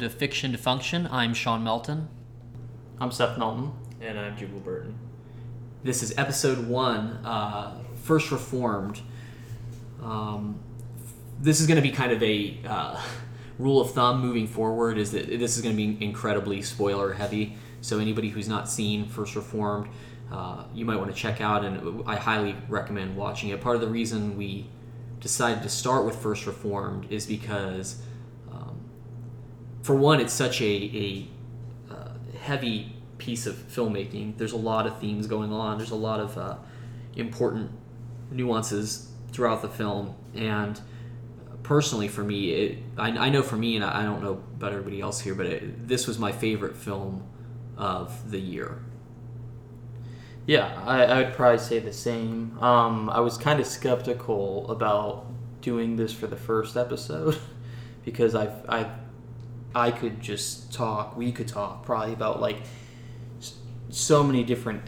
welcome to Fiction to Function. I'm Sean Melton. I'm Seth Melton. And I'm Jubal Burton. This is episode one, uh, First Reformed. Um, this is going to be kind of a uh, rule of thumb moving forward is that this is going to be incredibly spoiler heavy. So anybody who's not seen First Reformed, uh, you might want to check out, and I highly recommend watching it. Part of the reason we decided to start with First Reformed is because, for one, it's such a, a uh, heavy piece of filmmaking. There's a lot of themes going on. There's a lot of uh, important nuances throughout the film, and personally, for me, it, I, I, know for me, and I, don't know about everybody else here, but it, this was my favorite film of the year. Yeah, I, I would probably say the same. Um, I was kind of skeptical about doing this for the first episode because I, I, I could just talk. We could talk probably about like so many different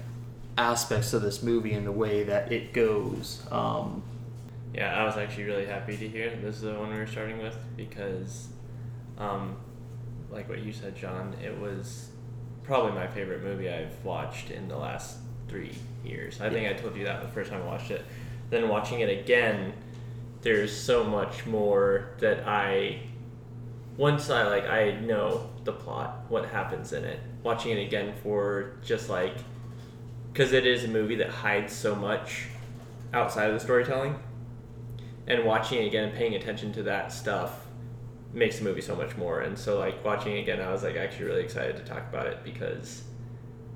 aspects of this movie and the way that it goes. Um, yeah, I was actually really happy to hear this is the one we were starting with because, um, like what you said, John, it was probably my favorite movie I've watched in the last three years. I yeah. think I told you that the first time I watched it. Then watching it again, there's so much more that I once I like I know the plot, what happens in it. Watching it again for just like because it is a movie that hides so much outside of the storytelling, and watching it again and paying attention to that stuff makes the movie so much more. And so like watching it again, I was like actually really excited to talk about it because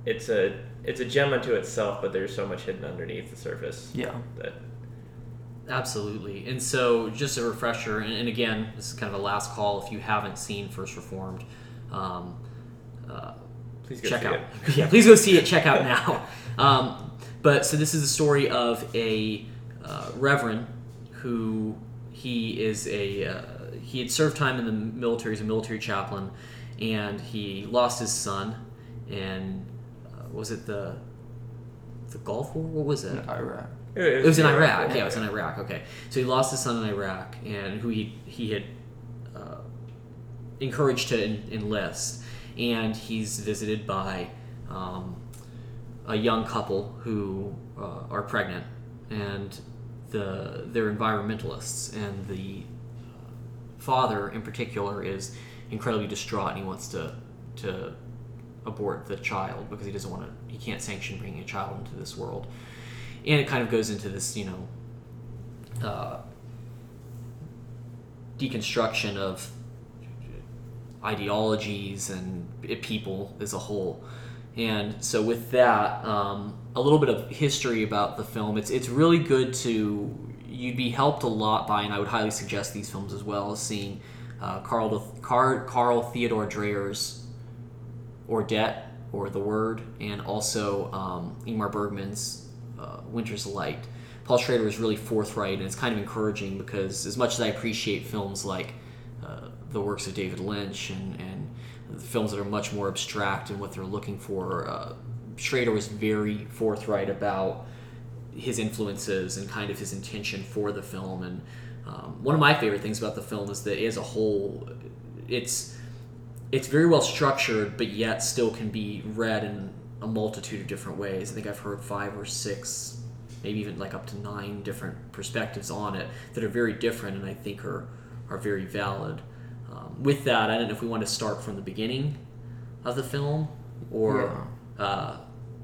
it's a it's a gem unto itself, but there's so much hidden underneath the surface. Yeah. That Absolutely. And so, just a refresher, and, and, again, this is kind of a last call if you haven't seen First Reformed. Um, uh, please check out. It. yeah, please go see it. Check out now. Um, but so this is the story of a uh, reverend who he is a uh, he had served time in the military as a military chaplain, and he lost his son, and uh, was it the the Gulf War? What was it? In Iraq. It was, in Iraq. Yeah, it was in Iraq. Okay, so he lost his son in Iraq, and who he he had uh, encouraged to enlist, and he's visited by um, a young couple who uh, are pregnant, and the they're environmentalists, and the father in particular is incredibly distraught, and he wants to to abort the child because he doesn't want to. He can't sanction bringing a child into this world and it kind of goes into this, you know, uh, deconstruction of ideologies and people as a whole. And so, with that, um, a little bit of history about the film. It's it's really good to you'd be helped a lot by, and I would highly suggest these films as well as seeing uh, Carl Carl, Carl Theodor Dreyer's Or Ordet or The Word, and also um, Ingmar Bergman's uh, Winter's Light. Paul Schrader is really forthright, and it's kind of encouraging because as much as I appreciate films like uh, the works of David Lynch and, and films that are much more abstract and what they're looking for, uh, Schrader was very forthright about his influences and kind of his intention for the film. And um, one of my favorite things about the film is that as a whole, it's it's very well structured, but yet still can be read in a multitude of different ways. I think I've heard five or six, maybe even like up to nine different perspectives on it that are very different and I think are, are very valid. Um, with that, I don't know if we want to start from the beginning of the film or yeah. uh,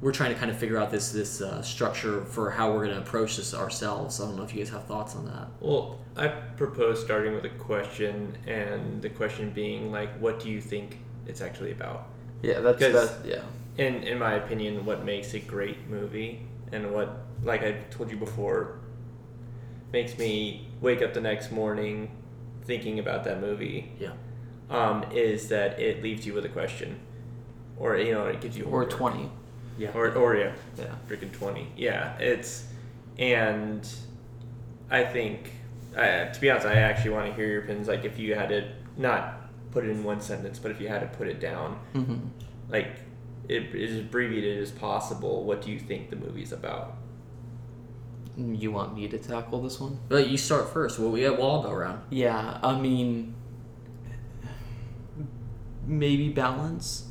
we're trying to kind of figure out this this uh, structure for how we're going to approach this ourselves. I don't know if you guys have thoughts on that. Well, I propose starting with a question, and the question being like, what do you think it's actually about? Yeah, that's that. Yeah, in in my opinion, what makes a great movie and what, like I told you before, makes me wake up the next morning thinking about that movie. Yeah. Um, is that it leaves you with a question, or you know, it gives you or twenty. Yeah. Or or yeah. Yeah. Freaking twenty. Yeah. It's and I think uh, to be honest, I actually want to hear your opinions. Like if you had to not put it in one sentence, but if you had to put it down, mm-hmm. like it is abbreviated as possible, what do you think the movie's about? You want me to tackle this one? Well, you start first. Well, we we'll all go around. Yeah, I mean, maybe balance.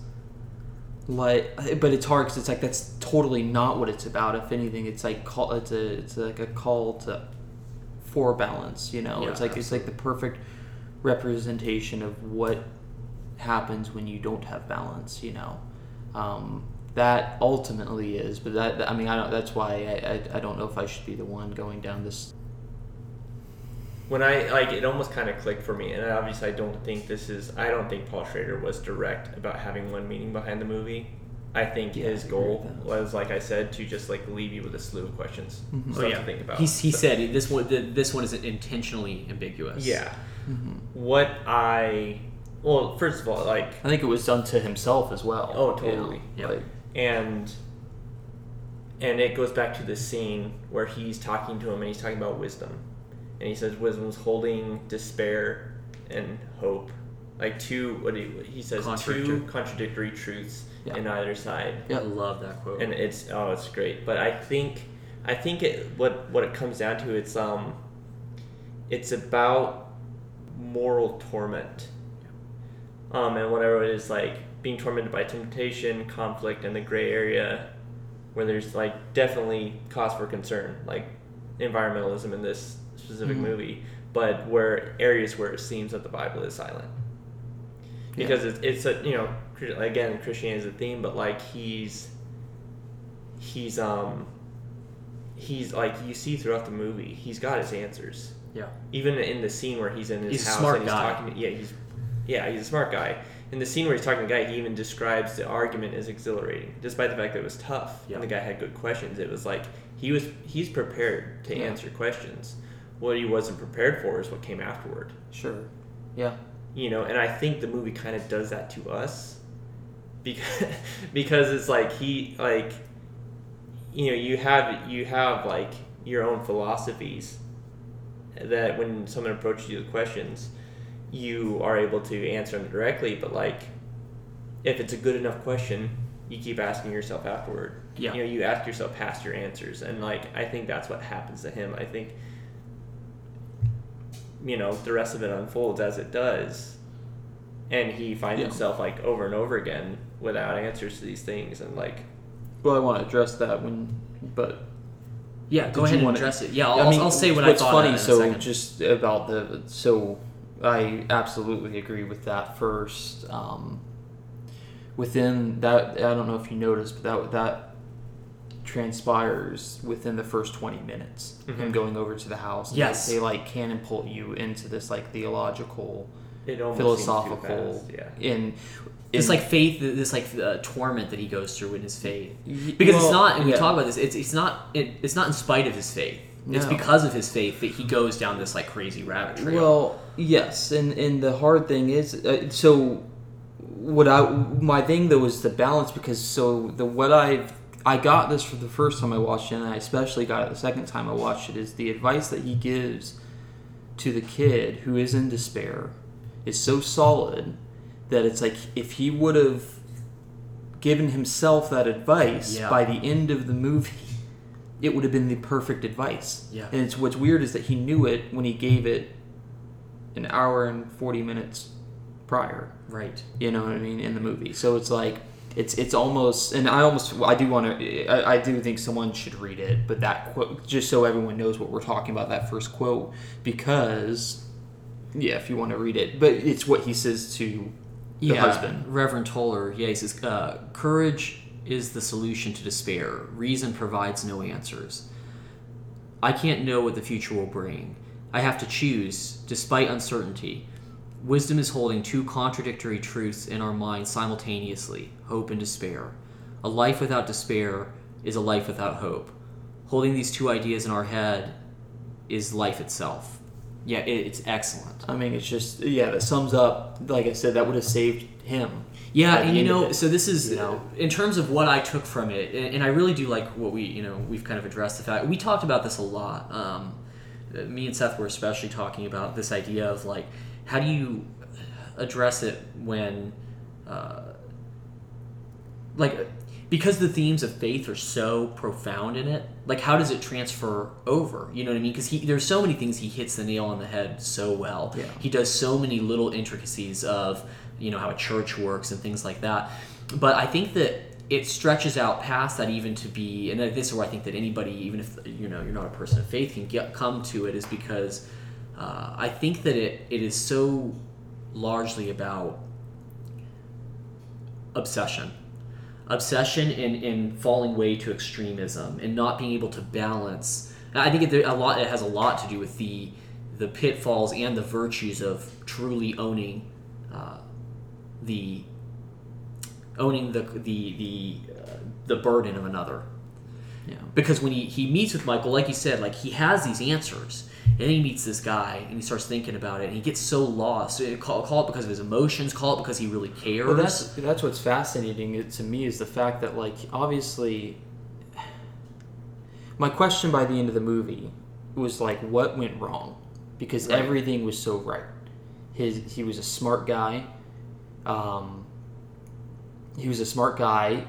Like, but it's hard because it's like that's totally not what it's about. If anything, it's like call it's a it's like a call to for balance. You know, Yeah, it's like it's like the perfect representation of what happens when you don't have balance. You know, um, that ultimately is. But that I mean, I don't. That's why I, I I don't know if I should be the one going down this. when I like it almost kind of clicked for me, and obviously I don't think this is I don't think Paul Schrader was direct about having one meaning behind the movie. I think Yeah, his goal was, like I said, to just like leave you with a slew of questions, Mhm. stuff Oh, yeah. to think about. He, he So- said this one the, this one is intentionally ambiguous. yeah. Mm-hmm. What I well, first of all, like I think it was done to himself as well. Oh, totally. Yeah. Like, and and it goes back to the scene where he's talking to him and he's talking about wisdom and he says wisdom's holding despair and hope like two what do you, he says two Contradictory. contradictory truths Yeah. in either side Yeah, I love that quote. and it's oh it's great but i think i think it what what it comes down to it's um it's about moral torment um and whatever it is like being tormented by temptation conflict and the gray area where there's like definitely cause for concern like environmentalism in this specific Mhm. movie but where areas where it seems that the bible is silent because it's, it's a you know again christianity is a theme but like he's he's um he's like you see throughout the movie he's got his answers yeah. even in the scene where he's in his He's house and he's guy. talking to, yeah he's yeah he's a smart guy in the scene where he's talking to the guy he even describes the argument as exhilarating despite the fact that it was tough Yeah. and the guy had good questions it was like he was he's prepared to Yeah. answer questions what he wasn't prepared for is what came afterward sure. Yeah. you know and i think the movie kind of does that to us because because it's like he like you know you have you have like your own philosophies that when someone approaches you with questions you are able to answer them directly but like if it's a good enough question you keep asking yourself afterward Yeah. you know you ask yourself past your answers and like i think that's what happens to him i think you know the rest of it unfolds as it does and he finds Yeah. himself like over and over again without answers to these things and like Well, I want to address that when, but Yeah, go ahead and wanna- address it. Yeah, I'll, I mean, I'll say what what's I thought. What's funny. of that in so second. just about the so I absolutely agree with that. First, um, within that, I don't know if you noticed, but that that transpires within the first twenty minutes. Him Mhm. going over to the house. Yes. they, they like catapult you into this like theological, philosophical. yeah In in- like faith, this like uh, torment that he goes through in his faith, because it's not. And we yeah. talk about this. It's it's not. It, it's not in spite of his faith. It's because of his faith that he goes down this like crazy rabbit trail. Well, yes, and and the hard thing is, uh, so what I my thing though is the balance because so the what I've I got this for the first time I watched it, and I especially got it the second time I watched it. Is the advice that he gives to the kid who is in despair is so solid that it's like if he would have given himself that advice Yeah. by the end of the movie, it would have been the perfect advice. Yeah. And it's what's weird is that he knew it when he gave it an hour and forty minutes prior. right. You know what I mean in the movie. So it's like it's it's almost and I almost I do want to I, I do think someone should read it, but that quote just so everyone knows what we're talking about that first quote because yeah, if you want to read it, but it's what he says to the yeah, husband. Reverend Toller. Yeah, he says, uh, "Courage is the solution to despair. Reason provides no answers. I can't know what the future will bring. I have to choose, despite uncertainty. Wisdom is holding two contradictory truths in our minds simultaneously: hope and despair. A life without despair is a life without hope. Holding these two ideas in our head is life itself." Yeah, it, it's excellent. I mean, it's just yeah, that sums up. Like I said, that would have saved him. Yeah, and you know, it, so this is you know? in terms of what I took from it, and and I really do like what we, you know, we've kind of addressed the fact we talked about this a lot. Um, me and Seth were especially talking about this idea of like, how do you address it when, uh, like, because the themes of faith are so profound in it like how does it transfer over? You know what i mean? Because he there's so many things he hits the nail on the head so well. Yeah. he does so many little intricacies of you know how a church works and things like that. But i think that it stretches out past that even to be and this is where i think that anybody even if you know you're not a person of faith can get come to it is because uh, i think that it, it is so largely about obsession obsession and, and falling way to extremism and not being able to balance. I think it, a lot it has a lot to do with the the pitfalls and the virtues of truly owning uh, the owning the the the uh, the burden of another. Yeah. because when he, he meets with Michael, like you said, like he has these answers, and then he meets this guy and he starts thinking about it, and he gets so lost. Call, call it because of his emotions, call it because he really cares. Well, that's that's what's fascinating to me is the fact that like obviously, my question by the end of the movie was like, what went wrong? Because Right. everything was so right. His he was a smart guy. Um, he was a smart guy.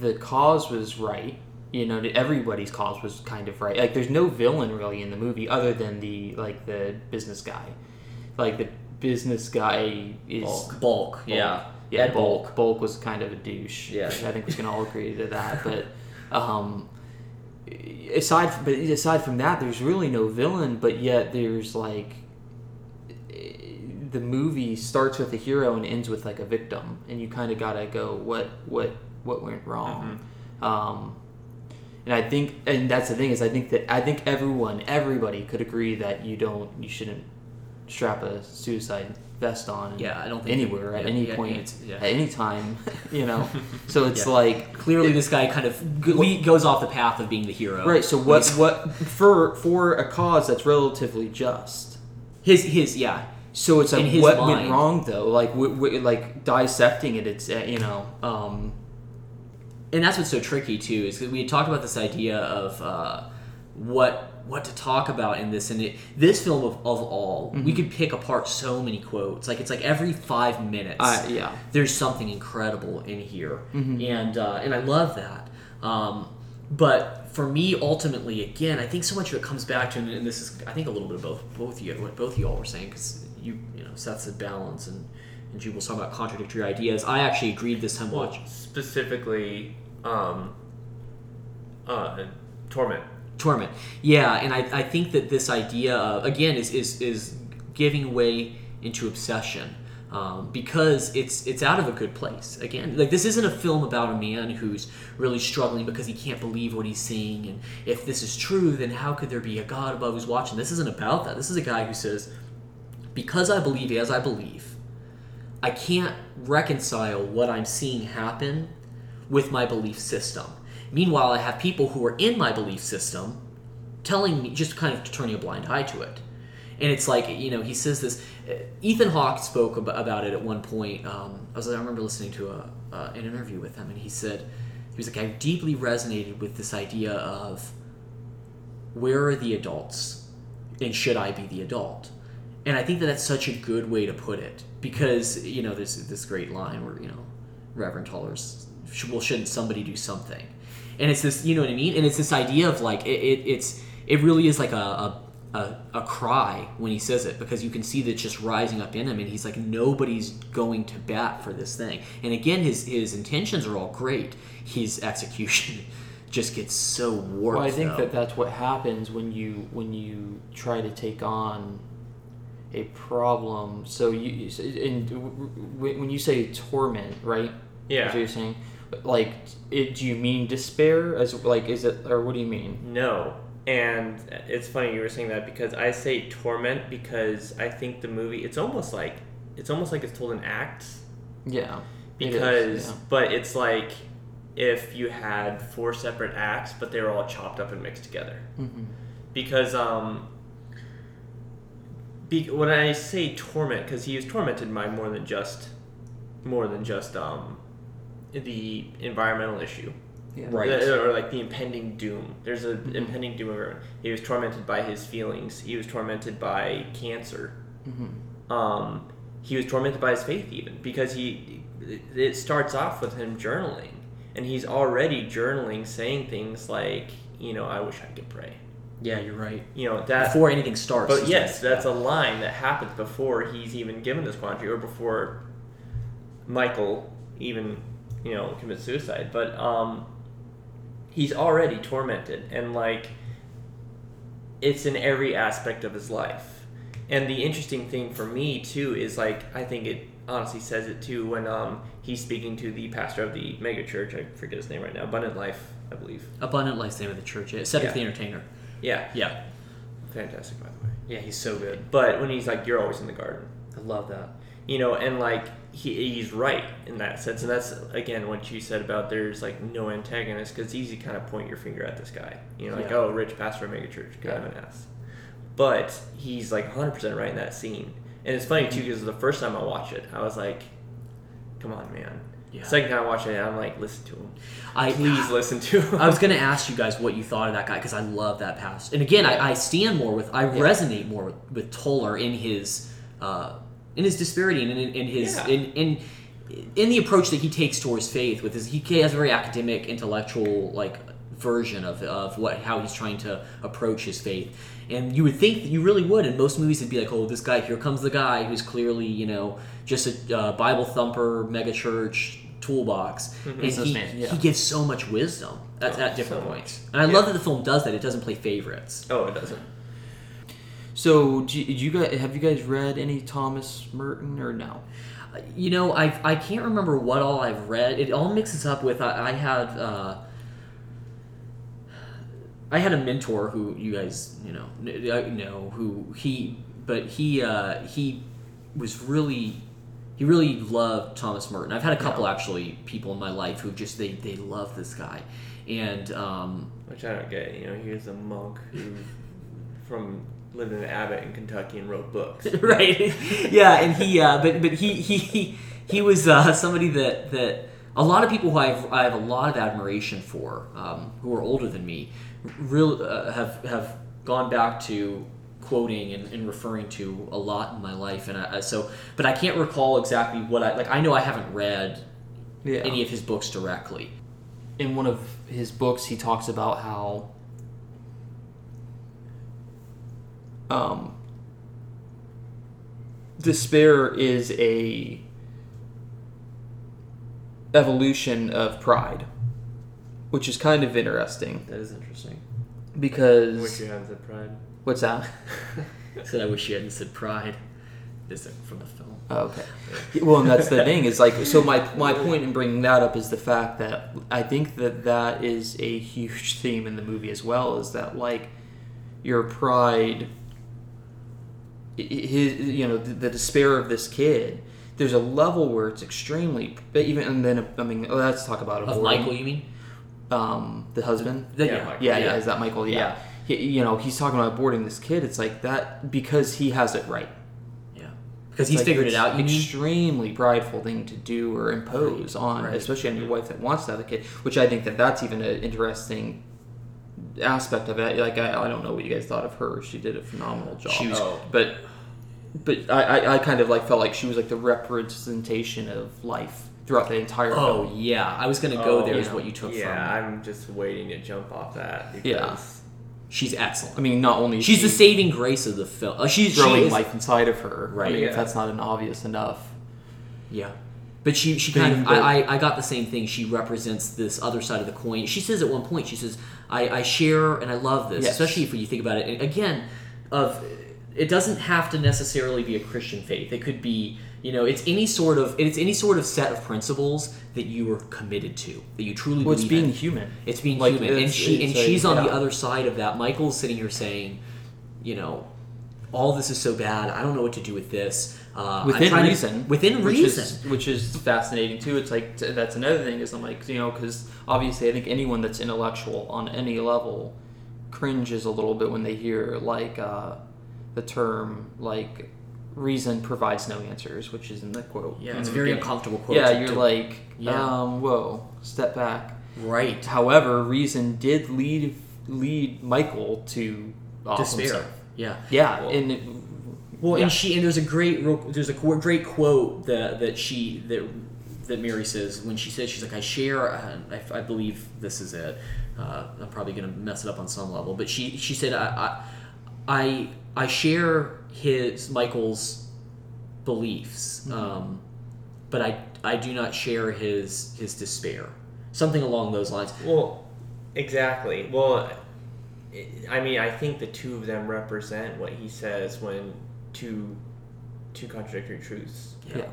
The cause was right. You know, everybody's cause was kind of right. Like, there's no villain really in the movie other than the like the business guy. Like the business guy is Balq. Balq. Yeah. yeah, Ed Balq. Balq was kind of a douche. Yeah. I think we can all agree to that. But um, aside, but aside from that, there's really no villain. But yet, there's like the movie starts with a hero and ends with like a victim, and you kind of gotta go, what, what, what went wrong? Um, and I think, and that's the thing is, I think that I think everyone, everybody could agree that you don't, you shouldn't strap a suicide vest on. Yeah, I don't think anywhere at yeah, any yeah, point, yeah. at any time, you know. so it's like Clearly, this guy kind of he goes off the path of being the hero. right. So what? What for? For a cause that's relatively just. His his yeah. So it's like what mind. went wrong though? Like w- w- like dissecting it, it's uh, you know. Um, and that's what's so tricky too is because we talked about this idea of uh, what what to talk about in this and it, this film of, of all we Mm-hmm. could pick apart so many quotes like it's like every five minutes I, yeah. there's something incredible in here Mm-hmm. and uh, and I love that um, but for me ultimately again I think so much of it comes back to and, this is I think a little bit of both both you what both you all were saying because you you know Seth said balance and and Jude was talking about contradictory ideas I actually agreed this time Well, watch specifically, um, uh, torment. torment. Yeah and I, I think that this idea of again is is, is giving way into obsession um, because it's it's out of a good place. Again like this isn't a film about a man who's really struggling because he can't believe what he's seeing and if this is true then how could there be a god above who's watching? This isn't about that. This is a guy who says because i believe as i believe i can't reconcile what i'm seeing happen with my belief system. Meanwhile i have people who are in my belief system telling me just kind of turning a blind eye to it. And it's like you know he says this uh, ethan hawke spoke about it at one point um, I, was, I remember listening to a, uh, an interview with him and he said he was like i deeply resonated with this idea of where are the adults and should i be the adult? And i think that that's such a good way to put it because you know there's this great line where you know reverend toller's well shouldn't somebody do something and it's this you know what i mean and it's this idea of like it, it it's it really is like a, a a, a cry when he says it because you can see that it's just rising up in him and he's like nobody's going to bat for this thing and again his his intentions are all great his execution just gets so warped Well, I think though. that that's what happens when you when you try to take on a problem. So you and when you say torment, right? Yeah. That's what you're saying. Like, it, do you mean despair? As like, is it or what do you mean? No. And it's funny you were saying that because I say torment because I think the movie it's almost like it's almost like it's told in acts Yeah. It is, because yeah. but it's like if you had four separate acts but they were all chopped up and mixed together. Mhm. Because um be, when I say torment because he is tormented by more than just more than just um the environmental issue. Yeah. Right. The- or like the impending doom. There's a Mhm. impending doom. Over, he was tormented by his feelings. He was tormented by cancer. Mhm. Um, he was tormented by his faith, even because he. It starts off with him journaling, and he's already journaling, saying things like, you know, I wish I could pray. Yeah, you're right. You know that Before anything starts. But yes, like- that's a line that happens before he's even given this quandary, or before Michael even, you know, commit suicide. But um, he's already tormented, and like, it's in every aspect of his life. And the interesting thing for me too is like I think it honestly says it too when um he's speaking to the pastor of the mega church. I forget his name right now. Abundant Life, I believe. Abundant Life's the name of the church. Yeah. Cedric Yeah. the Entertainer. Yeah, Yeah. fantastic by the way. Yeah, he's so good. But when he's like, "You're always in the garden," I love that. you know and like he, he's right in that sense. And that's again what you said about there's like no antagonist because it's easy to kind of point your finger at this guy. You know like Yeah. oh rich pastor of mega church kind of an ass. But he's like 100% right in that scene. And it's funny too because the first time i watched it i was like come on man. Yeah. second time i watched it i'm like listen to him. I please listen to him. I was gonna ask you guys what you thought of that guy because I love that pastor, And again, I, I stand more with, I resonate more with, with Toller in his, uh, in his disparity and in, in his, Yeah. in, in, in the approach that he takes towards faith. With his, he has a very academic, intellectual like version of, of what how he's trying to approach his faith. And you would think that you really would. In most movies, it'd be like, oh, this guy, here comes the guy who's clearly, you know, just a uh, Bible thumper, mega church toolbox, and Businessman, he, yeah. he gives so much wisdom at, Oh, at different so points. And I Yeah. love that the film does that. It doesn't play favorites. oh it doesn't So, do you, do you guys have you guys read any Thomas Merton or no? Uh, You know, I I can't remember what all I've read. It all mixes up with I, I had uh, I had a mentor who you guys you know uh, know who he but he uh, he was really he really loved Thomas Merton. I've had a couple actually people in my life who just they they love this guy, and um, which i don't get you know he was a monk who from lived in abbott in kentucky and wrote books. Right. Yeah and he uh, but but he he he, he was uh, somebody that that a lot of people who I've, I have a lot of admiration for um, who are older than me real uh, have have gone back to quoting and, and referring to a lot in my life. And I, I- so but I can't recall exactly what I like I know I haven't read Yeah. any of his books directly. In one of his books, he talks about how um, despair is a evolution of pride, which is kind of interesting that is interesting because Wish you had the pride. what's that? I said I wish you hadn't said pride this is from the film Oh, okay. Well, and that's the thing is like so. My my point in bringing that up is the fact that I think that that is a huge theme in the movie as well. Is that like your pride, his you know the, the despair of this kid. There's a level where it's extremely, but even and then I mean, oh, let's talk about of avoiding- Michael you mean um, the husband. The- Yeah, Yeah, Yeah. yeah, is that Michael? Yeah. Yeah. He, you know, he's talking about aborting this kid. It's like that because he has it right. yeah because he's Like, figured it out you mean extremely prideful thing to do or impose on, right. especially on your wife that wants to have a kid. Which I think that that's even an interesting aspect of it. Like I, I don't know what you guys thought of her. She did a phenomenal job. She was- Oh. but but I, I, I kind of like felt like she was like the representation of life throughout the entire Oh film. yeah, I was gonna go Oh, there. Is yeah. what you took yeah, from. I'm just waiting to jump off that because Yeah. She's excellent. I mean, not only She's she the saving grace of the film. Uh, she's growing she is, life inside of her. I Right. mean, Yeah. if that's not an obvious enough. Yeah, but she she kind of, I, I, I got the same thing. She represents this other side of the coin. She says at one point, she says, "I I share and I love this, Yes. especially if you think about it. And again, of it doesn't have to necessarily be a Christian faith. It could be." You know, it's any sort of it's any sort of set of principles that you are committed to, that you truly Well, it's being in. human. It's being Like, human, and she and it's a- she's on the other side of that. Michael's sitting here saying, you know, all this is so bad. I don't know what to do with this. Uh, within trying to- reason. within which reason. is, which is fascinating too. It's like t- that's another thing is I'm like you know because obviously I think anyone that's intellectual on any level cringes a little bit when they hear like uh, the term like reason provides no answers, which is in the quote. yeah, it's a very beginning. uncomfortable quote. Yeah, you're like, Yeah. um, whoa, step back. right. However, reason did lead lead Michael to off Despair. himself. Yeah. Yeah, Well- and it, Well, yeah. and she and there's a great there's a great quote that that she that that Mary says when she says she's like I share. Uh, I, I believe this is it. Uh, I'm probably gonna mess it up on some level, but she she said I I I, I share his Michael's beliefs, um, but I I do not share his his despair. Something along those lines. Well, exactly. Well, I- I mean, I think the two of them represent what he says when two two contradictory truths. Yeah.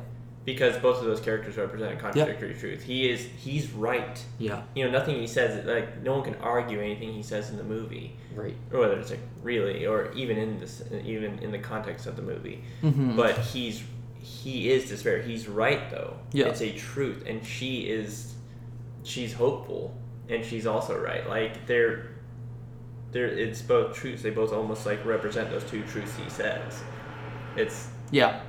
Because both of those characters represent a contradictory truth. He is he's right. Yeah. You know, nothing he says like no one can argue anything he says in the movie, Right. or whether it's like really, or even in this, even in the context of the movie. Mhm. But he's he is despair. He's right though. Yeah. It's a truth, and she is she's hopeful, and she's also right. Like they're it's both truths. They both almost like represent those two truths he says. It's Yeah.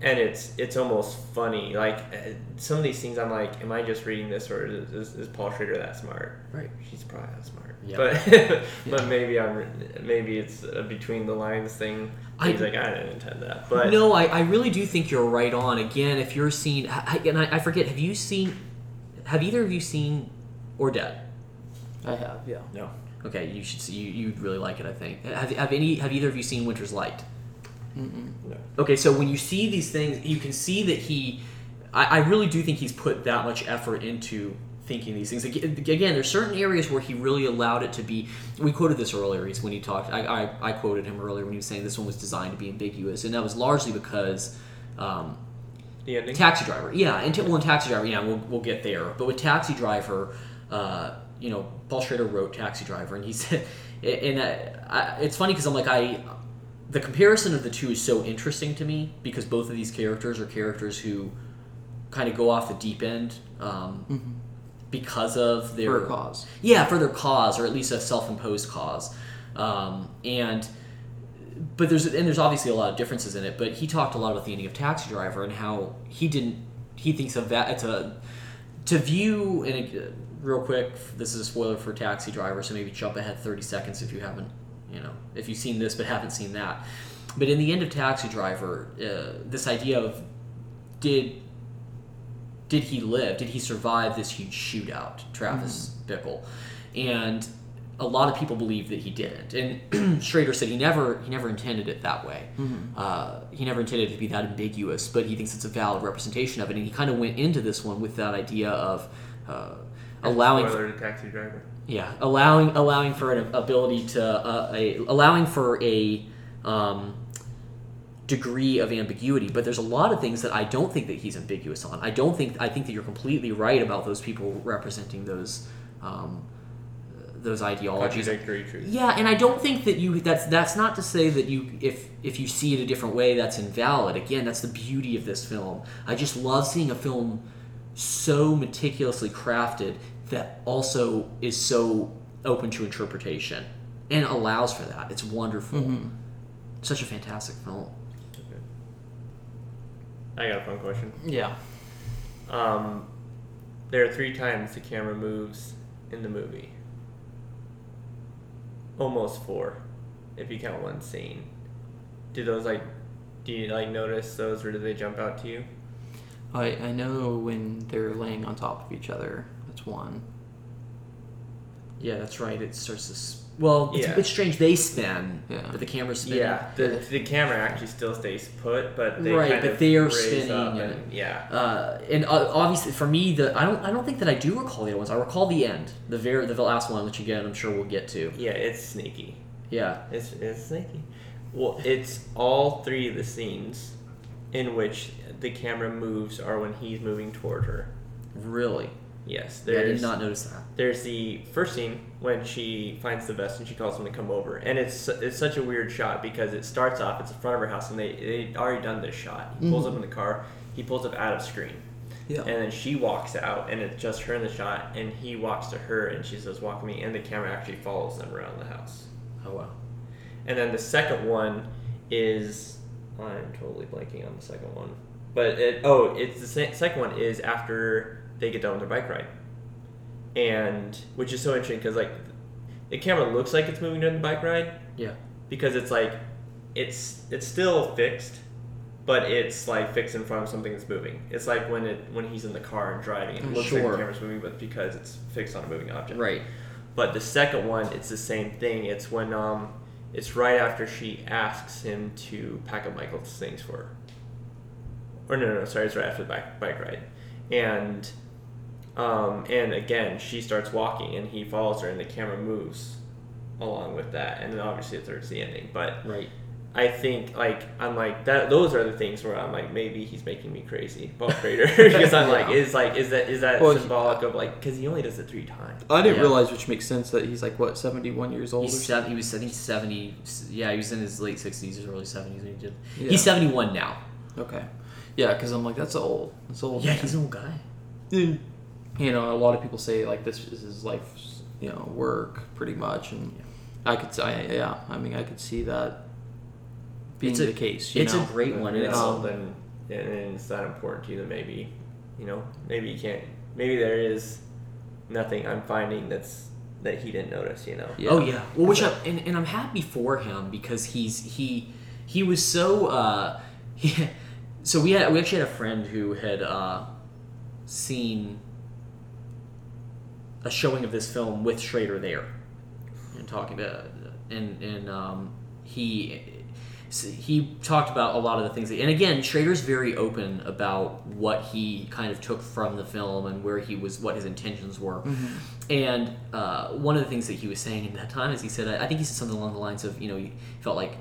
and it's it's almost funny. Like uh, some of these things, I'm like, am I just reading this, or is, is, is Paul Schrader that smart? Right. She's probably that smart. Yeah. But but maybe I'm maybe it's a between the lines thing. I- He's like, I didn't intend that. But no, I, I really do think you're right on. Again, if you're seeing, I- and I, I forget, have you seen, have either of you seen Ordet? I have. Yeah. no. Okay, you should see. You you'd really like it. I think. Have, have any? Have either of you seen Winter's Light? Mm-mm. No. Okay, so when you see these things, you can see that he. I, I really do think he's put that much effort into thinking these things. Again, there's certain areas where he really allowed it to be. We quoted this earlier. He's when he talked. I, I, I quoted him earlier when he was saying this one was designed to be ambiguous, and that was largely because. Um, The ending. Taxi Driver, yeah, and t- well, in Taxi Driver, yeah, we'll, we'll get there. But with Taxi Driver, uh, you know, Paul Schrader wrote Taxi Driver, and he said, and uh, I, it's funny because I'm like, I, the comparison of the two is so interesting to me because both of these characters are characters who kind of go off the deep end um, because of their For a cause. yeah, for their cause, or at least a self-imposed cause. Um, and but there's and there's obviously a lot of differences in it. But he talked a lot about the ending of Taxi Driver and how he didn't. He thinks of that it's a to view and uh, real quick. This is a spoiler for Taxi Driver, so maybe jump ahead 30 seconds if you haven't, you know, if you've seen this but haven't seen that. But in the end of Taxi Driver, uh, this idea of did did he live? Did he survive this huge shootout, Travis Bickle? And a lot of people believe that he didn't. And Schrader said he never he never intended it that way. Uh, he never intended it to be that ambiguous, but he thinks it's a valid representation of it. And he kind of went into this one with that idea of uh, allowing to Taxi Driver. yeah, allowing allowing for an ability to uh, a allowing for a um, degree of ambiguity. But there's a lot of things that I don't think that he's ambiguous on. I don't think I think that you're completely right about those people representing those um, those ideologies. Yeah, and I don't think that you that's that's not to say that you if if you see it a different way that's invalid. Again, that's the beauty of this film. I just love seeing a film so meticulously crafted that also is so open to interpretation and allows for that. It's wonderful. Such a fantastic film. I got a fun question. Yeah. Um, there are three times the camera moves in the movie. Almost four, if you count one scene. Do those like, do you like notice those, or do they jump out to you? I I know when they're laying on top of each other. That's one. Yeah, that's right. It starts to. S- Well, it's, Yeah. it's strange. They spin, Yeah. but the camera's spinning. Yeah, the, the camera actually still stays put, but they Right, kind but of they are raise spinning up and- and, yeah. Uh, and uh, obviously, for me, the I don't I don't think that I do recall the other ones. I recall the end, the very the last one, which again I'm sure we'll get to. Yeah, it's sneaky. Yeah, It's, it's sneaky. Well, it's all three of the scenes in which the camera moves are when he's moving toward her. really. Yes, Yeah, I did not notice that. there's the first scene when she finds the vest and she calls him to come over, and it's it's such a weird shot because it starts off it's in front of her house and they they already done this shot. He pulls mm-hmm. up in the car, he pulls up out of screen, Yeah. and then she walks out and it's just her in the shot, and he walks to her and she says walk me, and the camera actually follows them around the house. Oh wow. And then the second one is I'm totally blanking on the second one, but it oh it's the se- second one is after they get done with their bike ride, and which is so interesting because like the camera looks like it's moving during the bike ride Yeah. because it's like it's it's still fixed, but it's like fixed in front of something that's moving. It's like when it when he's in the car and driving, it looks like the camera's moving, but because it's fixed on a moving object. Right. But the second one, it's the same thing. It's when um, it's right after she asks him to pack up Michael's things for her. Or no, no, no, sorry, it's right after the bike bike ride, and um, and again she starts walking and he follows her and the camera moves along with that, and then obviously it's the ending. But Right. I think like I'm like that. Those are the things where I'm like maybe he's making me crazy about Schrader because I'm like is like is that is that Well, he- symbolic of like because he only does it three times. I didn't Yeah. realize, which makes sense, that he's like what seventy one years old. He's or seven, he was I think seventy. Yeah, he was in his late sixties or early seventies when he did. Yeah. He's seventy one now. Okay. Yeah, because I'm like that's old. That's old. Yeah, man. he's an old guy. You know, a lot of people say like this is his life's you know work pretty much, and I could I, yeah, I mean I could see that being It's a- the case. You It's know? a great one. And And it's it's, Um, something, and and it's that important to you that maybe, you know, maybe you can't. Maybe there is nothing I'm finding that's that he didn't notice. You know. Yeah. Oh yeah. Well, which I, and, and I'm happy for him because he's he he was so uh he, so we had we actually had a friend who had uh seen a showing of this film with Schrader there. And talking about and and um he he talked about a lot of the things that, and again Schrader's very open about what he kind of took from the film and where he was what his intentions were. And uh, one of the things that he was saying in that time is he said I think he said something along the lines of you know he felt like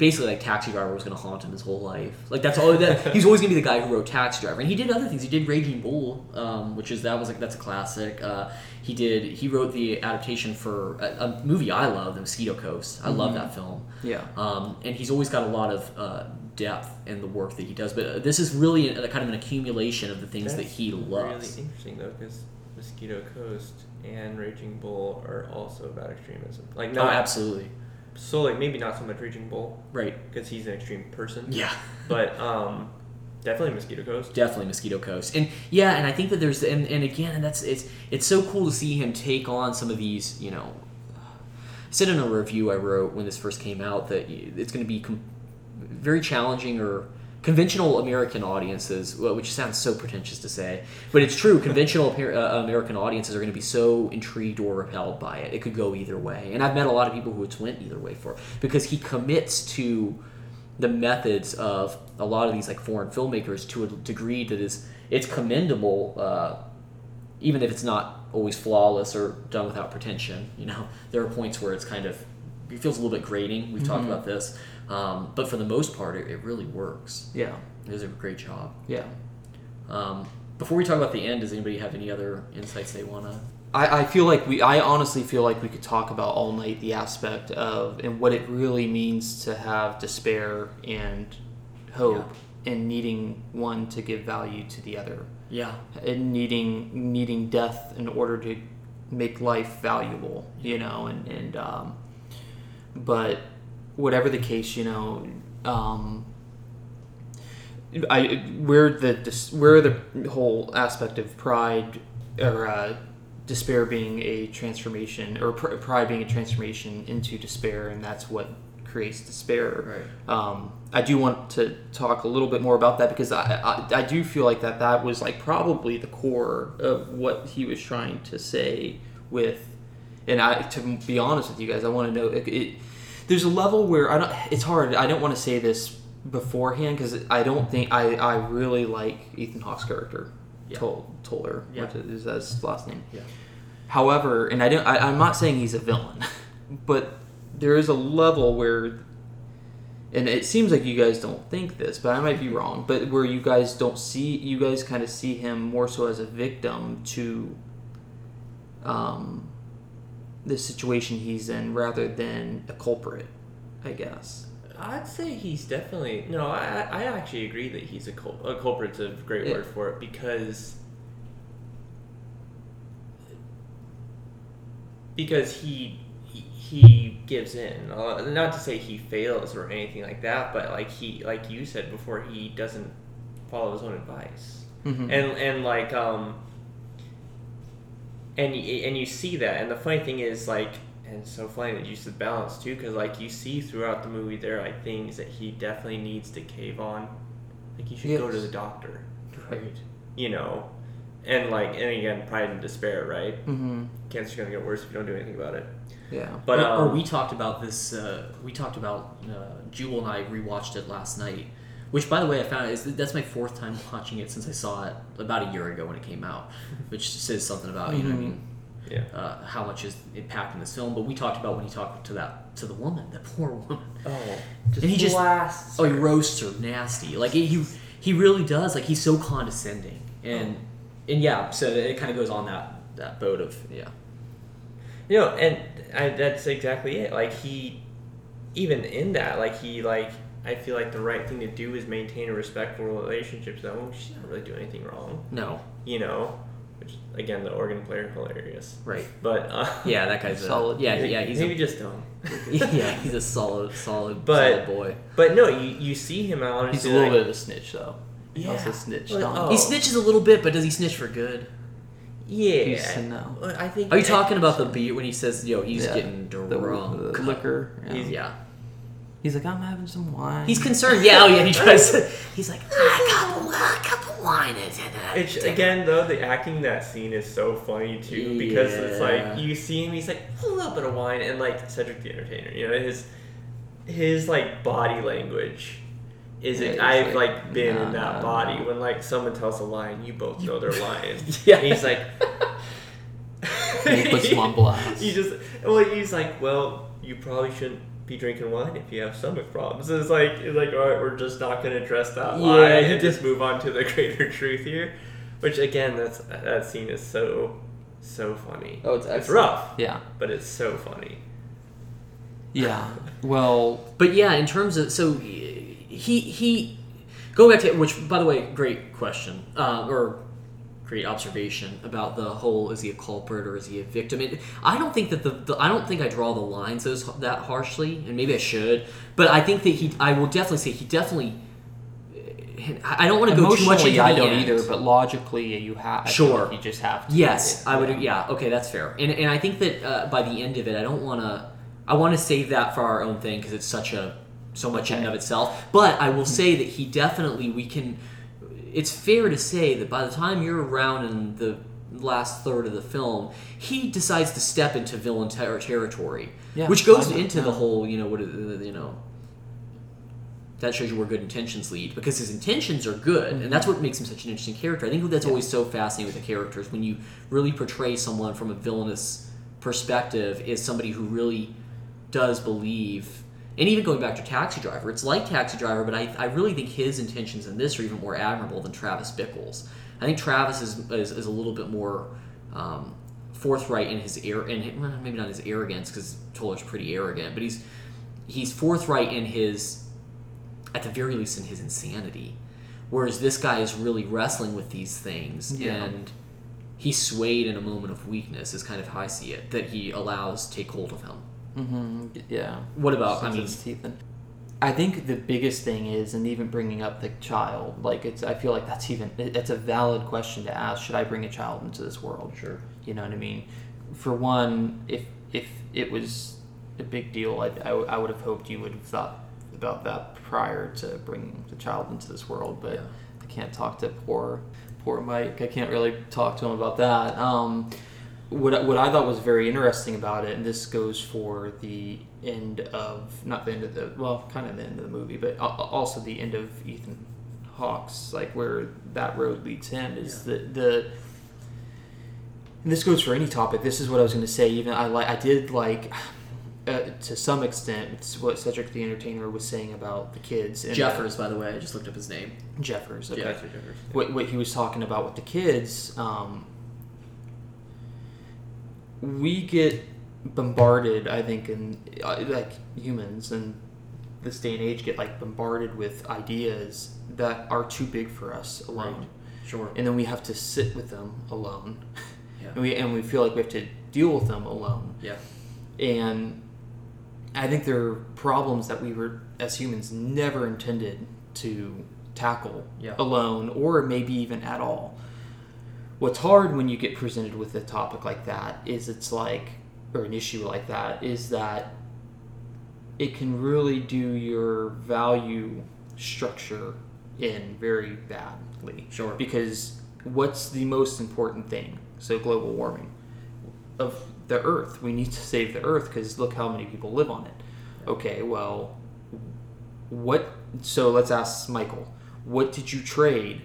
basically like Taxi Driver was going to haunt him his whole life. Like that's all that he's always going to be the guy who wrote Taxi Driver, and he did other things. He did Raging Bull, um, which is that was like that's a classic. Uh, he did he wrote the adaptation for a, a movie I love, The Mosquito Coast. I love that film. Yeah. Um, and he's always got a lot of uh, depth in the work that he does. But uh, this is really a, kind of an accumulation of the things that That's he loves. Really interesting though, because Mosquito Coast and Raging Bull are also about extremism. Like Oh, not absolutely. So like maybe not so much Raging Bull Right. because he's an extreme person. Yeah. But um, definitely Mosquito Coast. Definitely Mosquito Coast, and yeah, and I think that there's and, and again, and that's it's it's so cool to see him take on some of these, you know. I said in a review I wrote when this first came out that it's going to be com- very challenging or conventional American audiences, which sounds so pretentious to say, but it's true. Conventional uh, American audiences are going to be so intrigued or repelled by it. It could go either way, and I've met a lot of people who it's went either way for because he commits to the methods of a lot of these like foreign filmmakers to a degree that is it's commendable uh, even if it's not always flawless or done without pretension you know there are points where it's kind of it feels a little bit grating we've talked about this um, but for the most part it, it really works. Yeah. it does a great job. Yeah. um, before we talk about the end does anybody have any other insights they want to I, I feel like we I honestly feel like we could talk about all night the aspect of and what it really means to have despair and hope and needing one to give value to the other. Yeah. And needing needing death in order to make life valuable you know and and um, but whatever the case you know um, I where the where the whole aspect of pride or uh, despair being a transformation or pr- pride being a transformation into despair and that's what creates despair. Right. Um, I do want to talk a little bit more about that because I, I, I do feel like that that was like probably the core of what he was trying to say with and I to be honest with you guys I want to know it, it there's a level where I don't it's hard I don't want to say this beforehand because I don't think I, I really like Ethan Hawke's character Yeah. Tol, Toller Yeah. what is his last name yeah However, and I don't, I, I'm not saying he's a villain, but there is a level where, and it seems like you guys don't think this, but I might be wrong. But where you guys don't see, you guys kind of see him more so as a victim to, um, the situation he's in rather than a culprit, I guess. I'd say he's definitely no. I I actually agree that he's a cul- a culprit's a great Yeah. word for it because because he he- he gives in. Not to say he fails or anything like that, but like he like you said before, he doesn't follow his own advice, Mhm. and and like um and y- and you see that, and the funny thing is like and so funny that you of balance too, because like you see throughout the movie, there are like things that he definitely needs to cave on. Like he should go to the doctor, Right. you know, and like and again, pride and despair, right? Mm-hmm. Cancer's gonna get worse if you don't do anything about it. Yeah. But or, um, or we talked about this. Uh, we talked about uh, Jubal and I rewatched it last night. Which, by the way, I found is that's my fourth time watching it since I saw it about a year ago when it came out, which says something about you know what I Mhm. mean yeah. uh, how much is impacting this film. But we talked about when he talked to that to the woman, that poor woman. Oh, And he just- blasts. Oh, he roasts her nasty. Like he he really does. Like he's so condescending, and and yeah. So it kind of goes on that that boat of yeah. You know, and I, that's exactly it. Like he, even in that, like he like I feel like the right thing to do is maintain a respectful relationship. So she's not really doing anything wrong, No, you know. Which again, the organ player hilarious, right. but uh, Yeah, that guy's Solid. A, yeah, yeah. He's maybe a, just dumb. yeah, he's a solid, solid, But- solid boy. But no, you you see him out. He's a little like, bit of a snitch, though. He Yeah. also snitched Well, on. oh. He snitches a little bit, but does he snitch for good? Yeah, He's no. I think. Are you talking about the beer when he says, "Yo, he's Yeah. getting drunk"? the liquor. Yeah. He's- He's, like, I'm having some wine. he's concerned. Yeah, oh yeah, he tries. To, he's like, "Ah, a couple, a couple wine." and- and- It's, again, though, the acting in that scene is so funny too because it's like you see him, he's like a little bit of wine, and like Cedric the Entertainer, you know, his his like body language is Yeah, it, he's I've like, like been in that nah, body nah." when like someone tells a lie and you both know they're lying. Yeah. And he's like. he puts him on blast. He just well, he's like, well, you probably shouldn't be drinking wine if you have stomach problems. It's like, it's like, all right, we're just not going to address that lie Yeah, he and just move on to the greater truth here. Which again, that's that scene is so so funny. Oh, it's it's rough, Yeah. but it's so funny. Yeah. Well, But yeah, in terms of so he he going back to which by the way, great question uh, or great observation about the whole is he a culprit or is he a victim? It, I don't think that the, the I don't think I draw the lines those that harshly, and maybe I should, but I think that he I will definitely say he definitely. I don't want to go too much into I don't end. either, but logically, you have. Sure. You just have to. Yes, I would. Yeah. Yeah, okay, that's fair. And, and I think that uh, by the end of it, I don't want to. I want to save that for our own thing because it's such a so much in and of itself. But I will say that he definitely we can. It's fair to say that by the time you're around in the last third of the film, he decides to step into villain ter- territory, Yeah, which goes into the whole you know what you know. That shows you where good intentions lead because his intentions are good, and mm-hmm. that's what makes him such an interesting character. I think that's always so fascinating with the characters when you really portray someone from a villainous perspective is somebody who really does believe. And even going back to Taxi Driver, it's like Taxi Driver, but I, I really think his intentions in this are even more admirable than Travis Bickle's. I think Travis is, is, is a little bit more um, forthright in his air, in well, maybe not his arrogance because Toller's pretty arrogant, but he's he's forthright in his at the very least in his insanity. Whereas this guy is really wrestling with these things Yeah. and he swayed in a moment of weakness is kind of how I see it, that he allows take hold of him. Hmm Yeah. What about I mean it's teeth in- I think the biggest thing is, and even bringing up the child, like it's. I feel like that's even. it- It's a valid question to ask. Should I bring a child into this world? Sure. You know what I mean? For one, if if it was a big deal, I, I, I would have hoped you would have thought about that prior to bringing the child into this world. But Yeah. I can't talk to poor poor Mike. I can't really talk to him about that. Um, what, I- what I thought was very interesting about it, and this goes for the end of not the end of the well, kind of the end of the movie, but also the end of Ethan Hawke's, like where that road leads him, is the the. And this goes for any topic. This is what I was going to say. Even I like I did like. Uh, to some extent, it's what Cedric the Entertainer was saying about the kids. And, Jeffers, by the way, I just looked up his name. Jeffers. Okay Yeah. Jeffers- what, what he was talking about with the kids, um, we get bombarded. I think, and uh, like humans in this day and age, get like bombarded with ideas that are too big for us alone, Sure. and then we have to sit with them alone, Yeah. and we and we feel like we have to deal with them alone, Yeah. and I think there are problems that we were as humans never intended to tackle Yeah. alone or maybe even at all. What's hard when you get presented with a topic like that is it's like or an issue like that is that it can really do your value structure in very badly. Sure. Because what's the most important thing? So global warming of the earth. We need to save the earth because look how many people live on it. Okay, well, what? So let's ask Michael. What did you trade?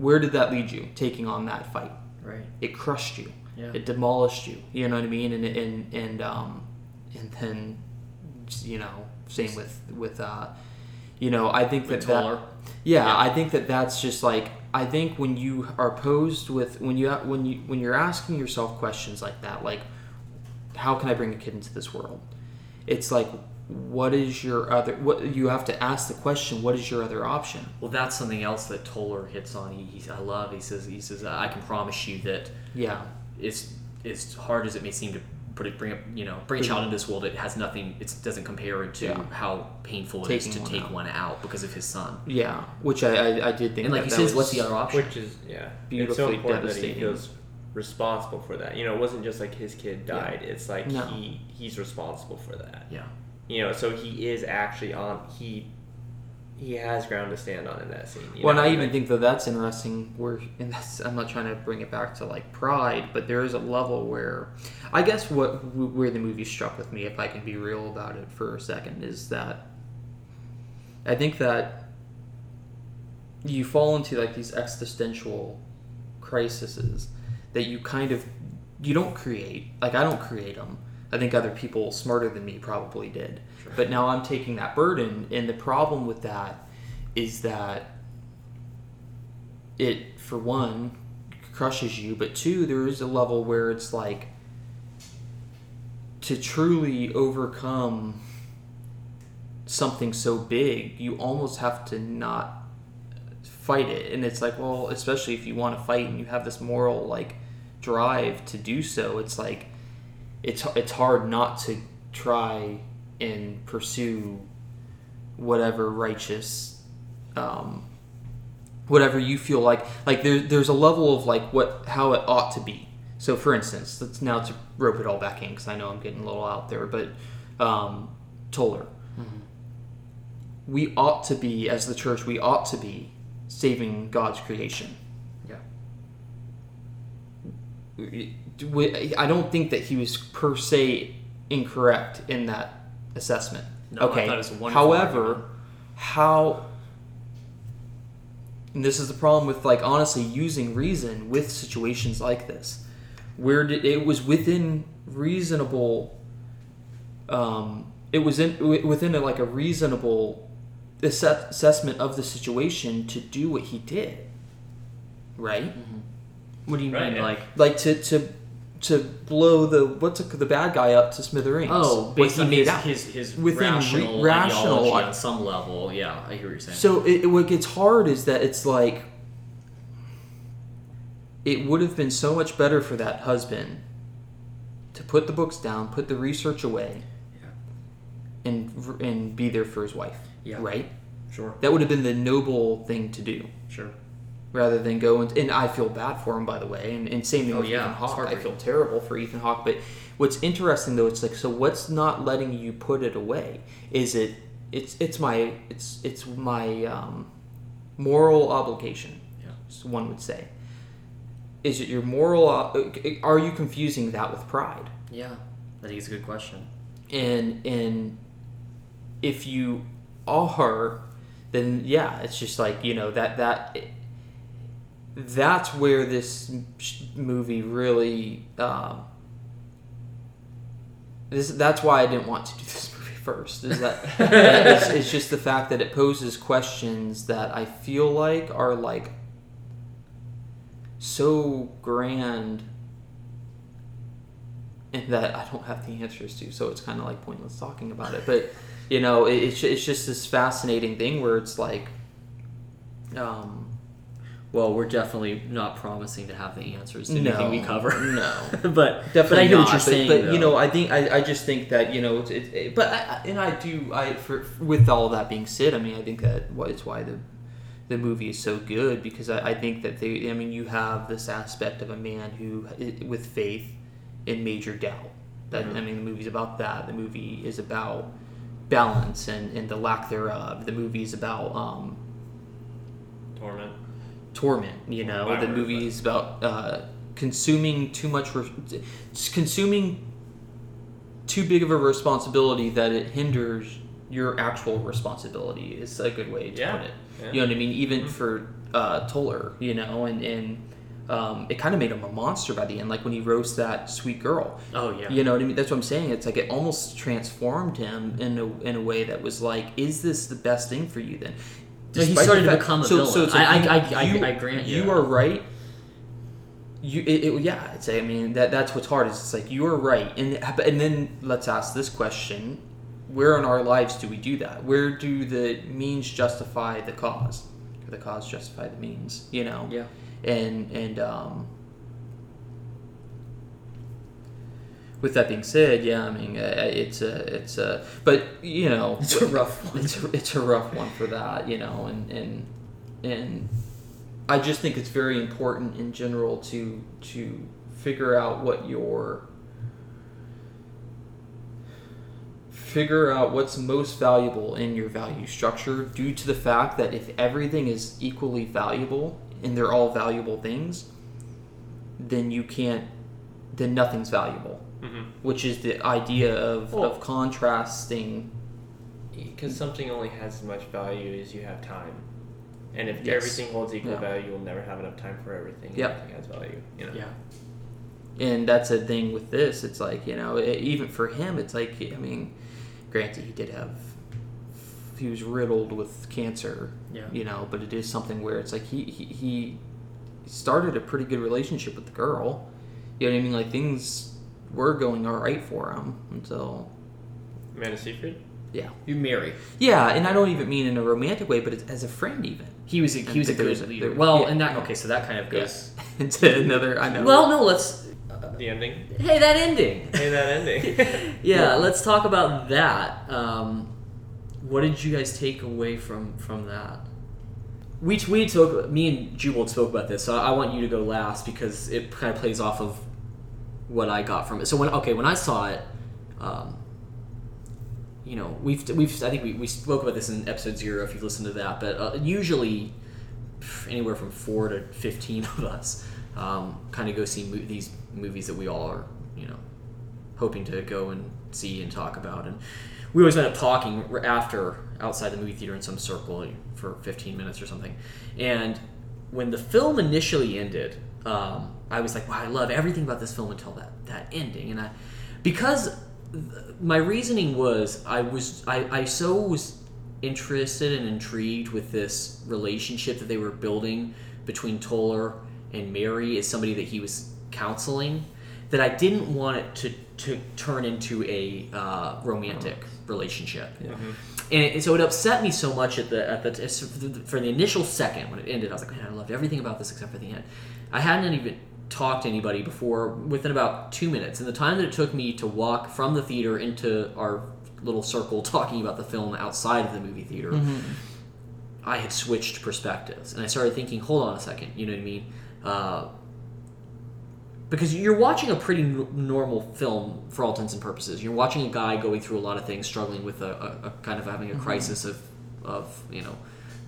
Where did that lead you? Taking on that fight, Right. it crushed you. Yeah. It demolished you. You know what I mean? And and and um, and then, you know, same with with uh, you know, I think that With that Toller. yeah, Yeah. I think that that's just like I think when you are posed with when you when you when you're asking yourself questions like that, like how can I bring a kid into this world? It's like what is your other what you have to ask the question what is your other option Well, that's something else that Toller hits on. He, he I love. He says he says I can promise you that yeah it's as hard as it may seem to put it bring up you know bring a child into this world. It has nothing. It doesn't compare to Yeah. how painful it is Taking to one take out. one out because of his son. yeah which I I, I did think And like that he that says, what's the other option? Which is yeah, it's Beautifully so important that he devastating. feels responsible for that. You know, it wasn't just like his kid Yeah. died. It's like No. he he's responsible for that. yeah. You know, so he is actually on. He he has ground to stand on in that scene. you well, know, and I even think that that's interesting. Where and that's I'm not trying to bring it back to like pride, but there is a level where I guess what where the movie struck with me, if I can be real about it for a second, is that I think that you fall into like these existential crises that you kind of you don't create. Like I don't create them. I think other people smarter than me probably did. Sure. But now I'm taking that burden, and the problem with that is that it, for one, crushes you, but two, there is a level where it's like to truly overcome something so big, you almost have to not fight it. And it's like, well, especially if you want to fight and you have this moral like drive to do so, it's like it's it's hard not to try and pursue whatever righteous um, whatever you feel like like there, there's a level of like what how it ought to be. So for instance let's now to rope it all back in because i know i'm getting a little out there but um, toller. We ought to be as the church we ought to be saving god's creation. Yeah. I don't think that he was per se incorrect in that assessment. No, I okay. thought it was a wonderful However, argument. how and this is the problem with like honestly using reason with situations like this, where did, it was within reasonable. Um, it was in within a, like a reasonable assess- assessment of the situation to do what he did. Right. What do you Right, mean? yeah. Like like to to to blow the what's the bad guy up to smithereens. oh, based he on made his, out. his his Within rational, rational, on some level. Yeah, I hear what you're saying. So it, it, what gets hard is that it's like it would have been so much better for that husband to put the books down, put the research away, Yeah. and and be there for his wife. Yeah. Right. sure, That would have been the noble thing to do. sure. Rather than go and, and I feel bad for him by the way and, and same thing Oh, with yeah, Ethan Hawke. I feel terrible for Ethan Hawke but what's interesting though it's like so what's not letting you put it away? Is it it's it's my it's it's my um, moral obligation Yeah. one would say. Is it your moral are you confusing that with pride? Yeah, I think it's a good question. and and if you are then yeah it's just like you know that that that's where this movie really um, this that's why I didn't want to do this movie first is that it's, it's just the fact that it poses questions that I feel like are like so grand and that I don't have the answers to, so it's kind of like pointless talking about it. But you know, it, it's it's just this fascinating thing where it's like, um, Well, we're definitely not promising to have the answers to no, anything we cover. no, but definitely but I hear not. what you're but, saying. but though. you know, I think I, I just think that you know, it's, it, it, but I, I- and I do I for with all that being said, I mean, I think that what it's why the the movie is so good because I, I think that they I mean you have this aspect of a man who with faith in major doubt. That Mhm. I mean, the movie's about that. The movie is about balance and, and the lack thereof. The movie is about um, Torment. Torment. You know, By the word, movie but- is about uh, consuming too much, re- consuming too big of a responsibility that it hinders your actual responsibility. Is a good way to Yeah. put it. Yeah. You know what I mean? Even Mhm. for uh, Toller, you know, and and um, it kind of made him a monster by the end. Like when he roasts that sweet girl. Oh yeah. You know what I mean? That's what I'm saying. It's like it almost transformed him in a in a way that was like, is this the best thing for you then? No, he started the to become a so, villain. So I- you- I- I- I- you- I grant you You are right. You, it, it, yeah, it's. I mean, that that's what's hard. Is it's like you are right, and and then let's ask this question: Where in our lives do we do that? Where do the means justify the cause, or the cause justify the means? You know. Yeah. And and um. With that being said, yeah, I mean, uh, it's a, it's a, but you know, It's a rough one. it's a, it's a rough one for that, you know, and and and I just think it's very important in general to to figure out what your figure out what's most valuable in your value structure due to the fact that if everything is equally valuable and they're all valuable things then you can't then nothing's valuable Mm-hmm. which is the idea of, Well- of contrasting Because something only has as much value as you have time. And if Yes. everything holds equal Yeah. value, you'll never have enough time for everything. and Yep. Everything has value. You know. Yeah. and that's a thing with this it's like you know it, even for him it's like i mean granted he did have he was riddled with cancer Yeah. you know but it is something where it's like he he, he started a pretty good relationship with the girl you know what i mean like things were going all right for him until Amanda Seyfried. yeah You marry. yeah and i don't even mean in a romantic way but as a friend even He was a, he was a good leader. there- Well, yeah. and that okay, so that kind of goes. into another i know Well, no, let's. The ending. Hey, that ending. Hey, that ending. yeah, Yeah. let's talk about that. Um, what did you guys take away from from that? We we spoke. Me and Jubal spoke about this, so I want you to go last because it kind of plays off of what I got from it. So when okay, when I saw it, um, you know, we've we've I think we, we spoke about this in episode zero if you've listened to that, but uh, usually anywhere from four to fifteen of us um, kind of go see mo- these movies that we all are, you know, hoping to go and see and talk about. And we always end up talking after outside the movie theater in some circle for 15 minutes or something. And when the film initially ended, um, I was like, wow, I love everything about this film until that, that ending. And I, because th- my reasoning was, I was, I, I so was interested and intrigued with this relationship that they were building between Toller and Mary as somebody that he was counseling that I didn't want it to, to turn into a uh, romantic relationship. And it, so it upset me so much at the at the for the initial second when it ended. I was like, man, I loved everything about this except for the end. I hadn't even talked to anybody before within about two minutes, and the time that it took me to walk from the theater into our little circle talking about the film outside of the movie theater, I had switched perspectives, and I started thinking, hold on a second, you know what I mean? Uh, because you're watching a pretty n- normal film for all intents and purposes. You're watching a guy going through a lot of things, struggling with a, a, a kind of having a crisis of, of you know,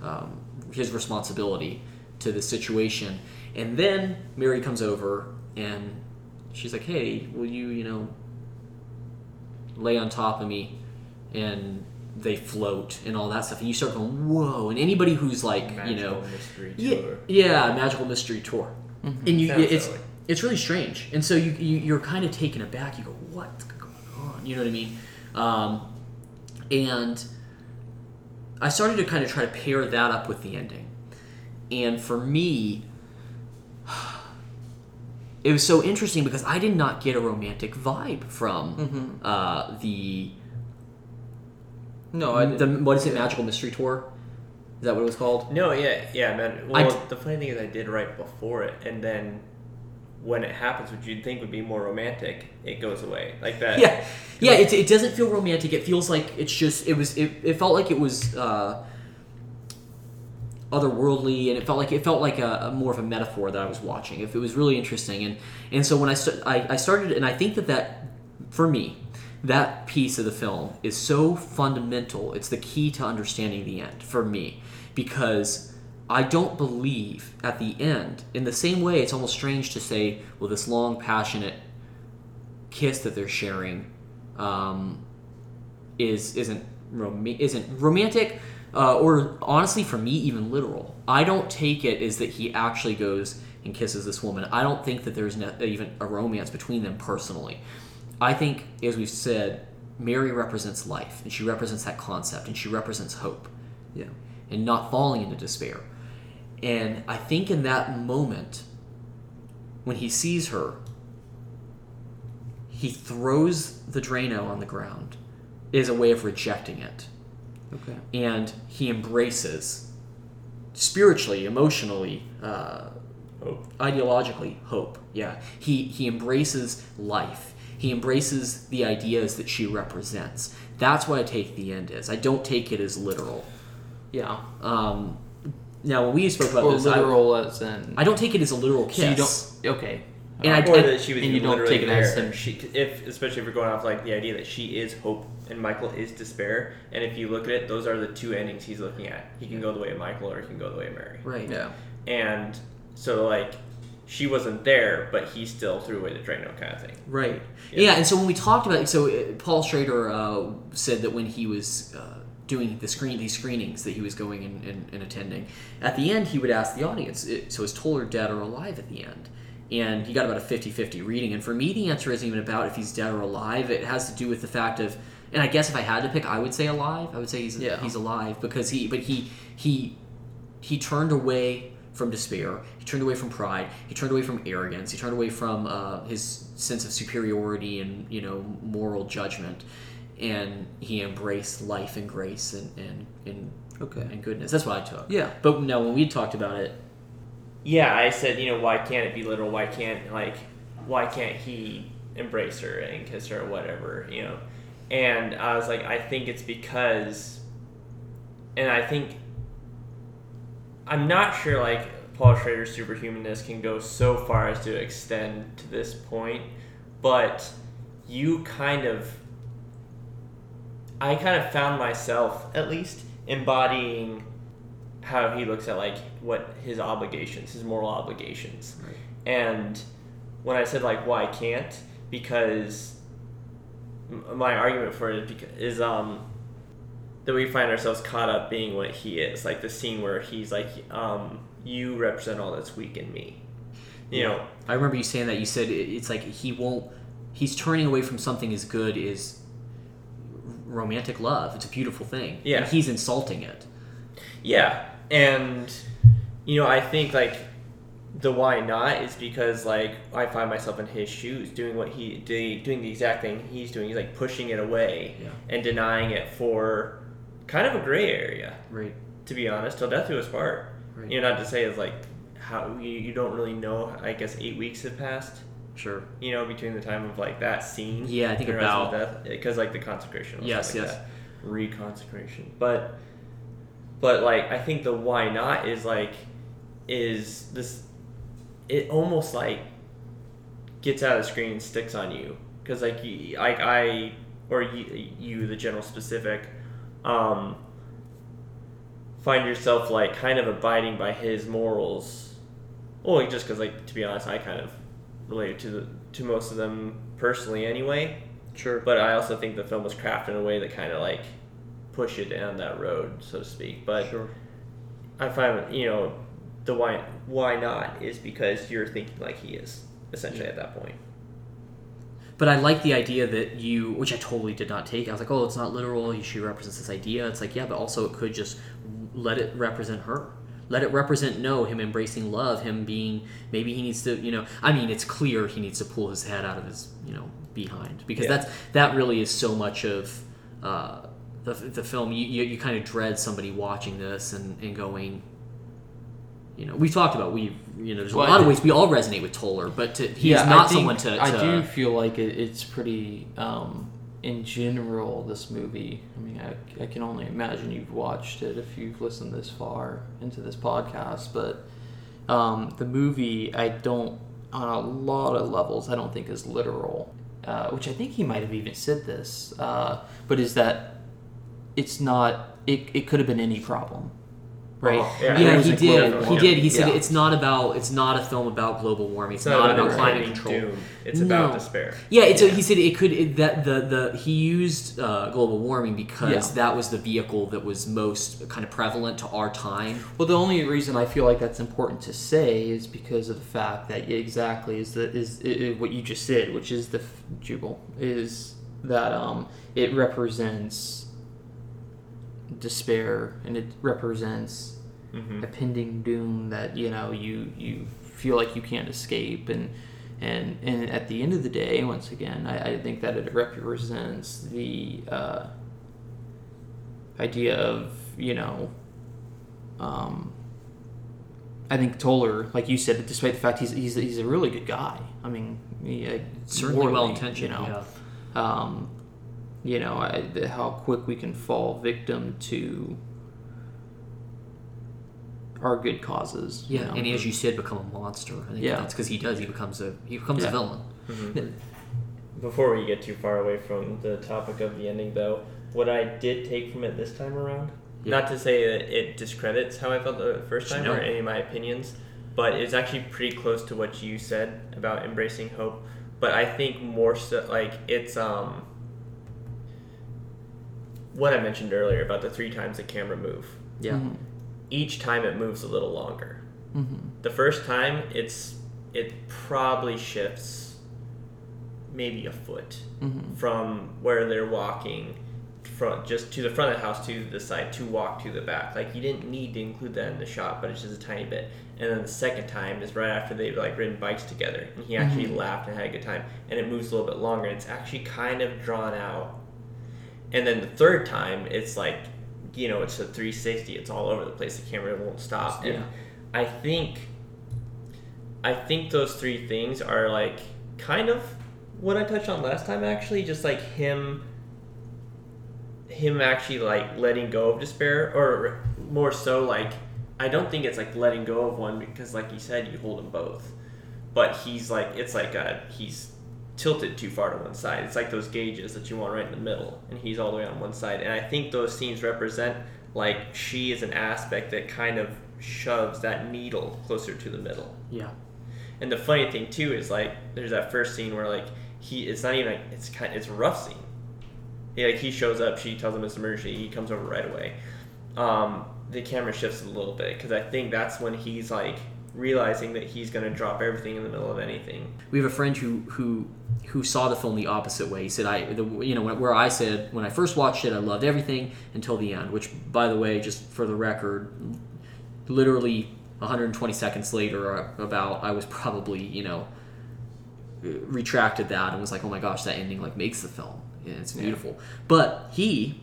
um, his responsibility to the situation. And then Mary comes over and she's like, "Hey, will you, you know, lay on top of me?" And they float and all that stuff. And you start going, "Whoa!" And anybody who's like, Magical you know, mystery yeah, tour. yeah, magical mystery tour, and you, Sounds it's silly. it's really strange, and so you, you you're kind of taken aback. You go, "What's going on?" You know what I mean? Um, and I started to kind of try to pair that up with the ending, and for me, it was so interesting because I did not get a romantic vibe from Mhm. uh, the No, I the didn't. what is it, magical mystery tour? Is that what it was called? No, yeah, yeah, man. Well, d- the funny thing is, I did right before it, and then when it happens, which you'd think would be more romantic, it goes away like that. yeah yeah it, it doesn't feel romantic it feels like it's just it was it, it felt like it was uh otherworldly, and it felt like it felt like a, a more of a metaphor that I was watching. If it was really interesting, and and so when I st- I, I started, and I think that that for me, that piece of the film is so fundamental. It's the key to understanding the end for me, because I don't believe at the end. In the same way, it's almost strange to say, well, this long, passionate kiss that they're sharing um, is isn't rom- isn't romantic uh, or honestly for me even literal. I don't take it is that he actually goes and kisses this woman. I don't think that there's ne- even a romance between them personally. I think as we've said mary represents life and she represents that concept and she represents hope. Yeah. and not falling into despair. And i think in that moment when he sees her he throws the drano on the ground is a way of rejecting it Okay. and he embraces spiritually emotionally uh, Hope. ideologically hope yeah he he embraces life he embraces the ideas that she represents that's what i take the end as i don't take it as literal Yeah. um, now when we spoke about Or this I- as in. I, don't take it as a literal kiss So you don't. Okay. And I- or I- that she was and you even don't literally take it there. as him- She, if especially if we're going off like the idea that she is hope and Michael is despair, and if you look at it, those are the two endings he's looking at. He can go the way of Michael, or he can go the way of Mary. right Yeah. And so like, she wasn't there, but he still threw away the Drano kind of thing. Right. Yeah. Yeah. and so when we talked about it, so uh, Paul Schrader uh, said that when he was uh, doing the screen these screenings that he was going and, and, and attending, at the end he would ask the audience, it, so is Toller dead or alive at the end? And he got about a 50-50 reading. And for me, the answer isn't even about if he's dead or alive. It has to do with the fact of, and I guess if I had to pick, I would say alive. I would say he's Yeah. he's alive because he, but he he he turned away from despair. He turned away from pride. He turned away from arrogance. He turned away from uh, his sense of superiority and you know moral judgment, and he embraced life and grace and and and, Okay. and goodness. That's what I took. Yeah. But no, when we talked about it, Yeah, I said, you know, why can't it be literal? Why can't like, why can't he embrace her and kiss her or whatever, you know? And I was like, I think it's because, and I think, I'm not sure like Paul Schrader's superhumanness can go so far as to extend to this point, but you kind of, I kind of found myself at least embodying how he looks at like what his obligations, his moral obligations. Right. And when I said like why can't, because m- my argument for it is um that we find ourselves caught up being what he is, like the scene where he's like, um, you represent all that's weak in me. You know, I remember you saying that. You said it's like he won't. He's turning away from something as good as romantic love. It's a beautiful thing. Yeah. And he's insulting it. Yeah, and you know, I think like the why not is because like I find myself in his shoes, doing what he did, doing the exact thing he's doing. He's like pushing it away Yeah. and denying it for kind of a gray area, Right. to be honest, till death do us part. Right. You know, not to say it's like how you, you don't really know. I guess eight weeks have passed. Sure. You know, between the time of like that scene. Yeah, I think about- death because like the consecration. Yes, like yes. that. Reconsecration, but but like I think the why not is like is this it almost like gets out of the screen and sticks on you. Because like you, like I or you, you the general specific um find yourself like kind of abiding by his morals. Well like, just because like to be honest I kind of related to the to most of them personally anyway. Sure. but I also think the film was crafted in a way that kind of like push you down that road, so to speak. But Sure. I find you know the why why not is because you're thinking like he is essentially at that point. But I like the idea that you, which I totally did not take. I was like, oh, it's not literal. She represents this idea. It's like, yeah, but also it could just let it represent her. Let it represent no him embracing love, him being maybe he needs to, you know. I mean, it's clear he needs to pull his head out of his, you know, behind because Yeah. that's that really is so much of uh, the the film. You, you you kind of dread somebody watching this and and going. You know, we've talked about we. You know, there's a Well, lot of ways we all resonate with Toller, but to, he's Yeah, not someone to, to. I do feel like it, it's pretty um, in general, this movie. I mean, I, I can only imagine you've watched it if you've listened this far into this podcast, but um, the movie, I don't, on a lot of levels, I don't think is literal. Uh, which I think he might have even said this, uh, but is that it's not. It, it could have been any problem, right? Oh, yeah. Yeah, it was he did. He did. He said Yeah. it's not about. It's not a film about global warming. It's, It's not, about climate control. doom. It's about despair. Yeah, it's a, he said it could it, that the the he used uh, global warming because Yeah. that was the vehicle that was most kind of prevalent to our time. Well, the only reason I feel like that's important to say is because of the fact that exactly is that is what you just said, which is the f- jubal is that um, it represents despair and it represents Mm-hmm. a pending doom that you know you you feel like you can't escape and and and at the end of the day once again i, I think that it represents the uh, idea of you know um, I think Toller, like you said, despite the fact he's he's, he's a really good guy. I mean, he, uh, Certainly well intentioned. You know, yeah. um, you know I, the, how quick we can fall victim to our good causes. you Yeah, know? and as you said, become a monster. I think Yeah. that's because he does. He becomes a he becomes Yeah. a villain. Before we get too far away from the topic of the ending, though, what I did take from it this time around, Yeah. not to say that it discredits how I felt the first time No. or any of my opinions, but it's actually pretty close to what you said about embracing hope. But I think more so, like it's um, what I mentioned earlier about the three times the camera move. Yeah. Mhm. Each time it moves a little longer. Mhm. The first time it's it probably shifts maybe a foot Mhm. from where they're walking from just to the front of the house to the side to walk to the back. Like you didn't need to include that in the shot, but it's just a tiny bit. And then the second time is right after they've like ridden bikes together, and he actually Mhm. laughed and had a good time, and it moves a little bit longer. It's actually kind of drawn out. And then the third time, it's like, you know, it's a 360. It's all over the place. The camera won't stop. And Yeah. I think, I think those three things are like kind of what I touched on last time. Actually, just like him, him actually like letting go of despair, or more so like I don't think it's like letting go of one because, like you said, you hold them both. But he's like it's like a, he's tilted too far to one side. It's like those gauges that you want right in the middle, and he's all the way on one side. And I think those scenes represent like she is an aspect that kind of shoves that needle closer to the middle. Yeah. And the funny thing too is like there's that first scene where like he it's not even like it's kind it's a rough scene. He, like he shows up, she tells him it's emergency, he comes over right away. Um, the camera shifts a little bit because I think that's when he's like realizing that he's gonna drop everything in the middle of anything. We have a friend who who who saw the film the opposite way. He said, "I, the, you know, where I said when I first watched it, I loved everything until the end." Which, by the way, just for the record, literally 120 seconds later, uh, about I was probably you know retracted that and was like, "Oh my gosh, that ending like makes the film. Yeah, it's beautiful." But he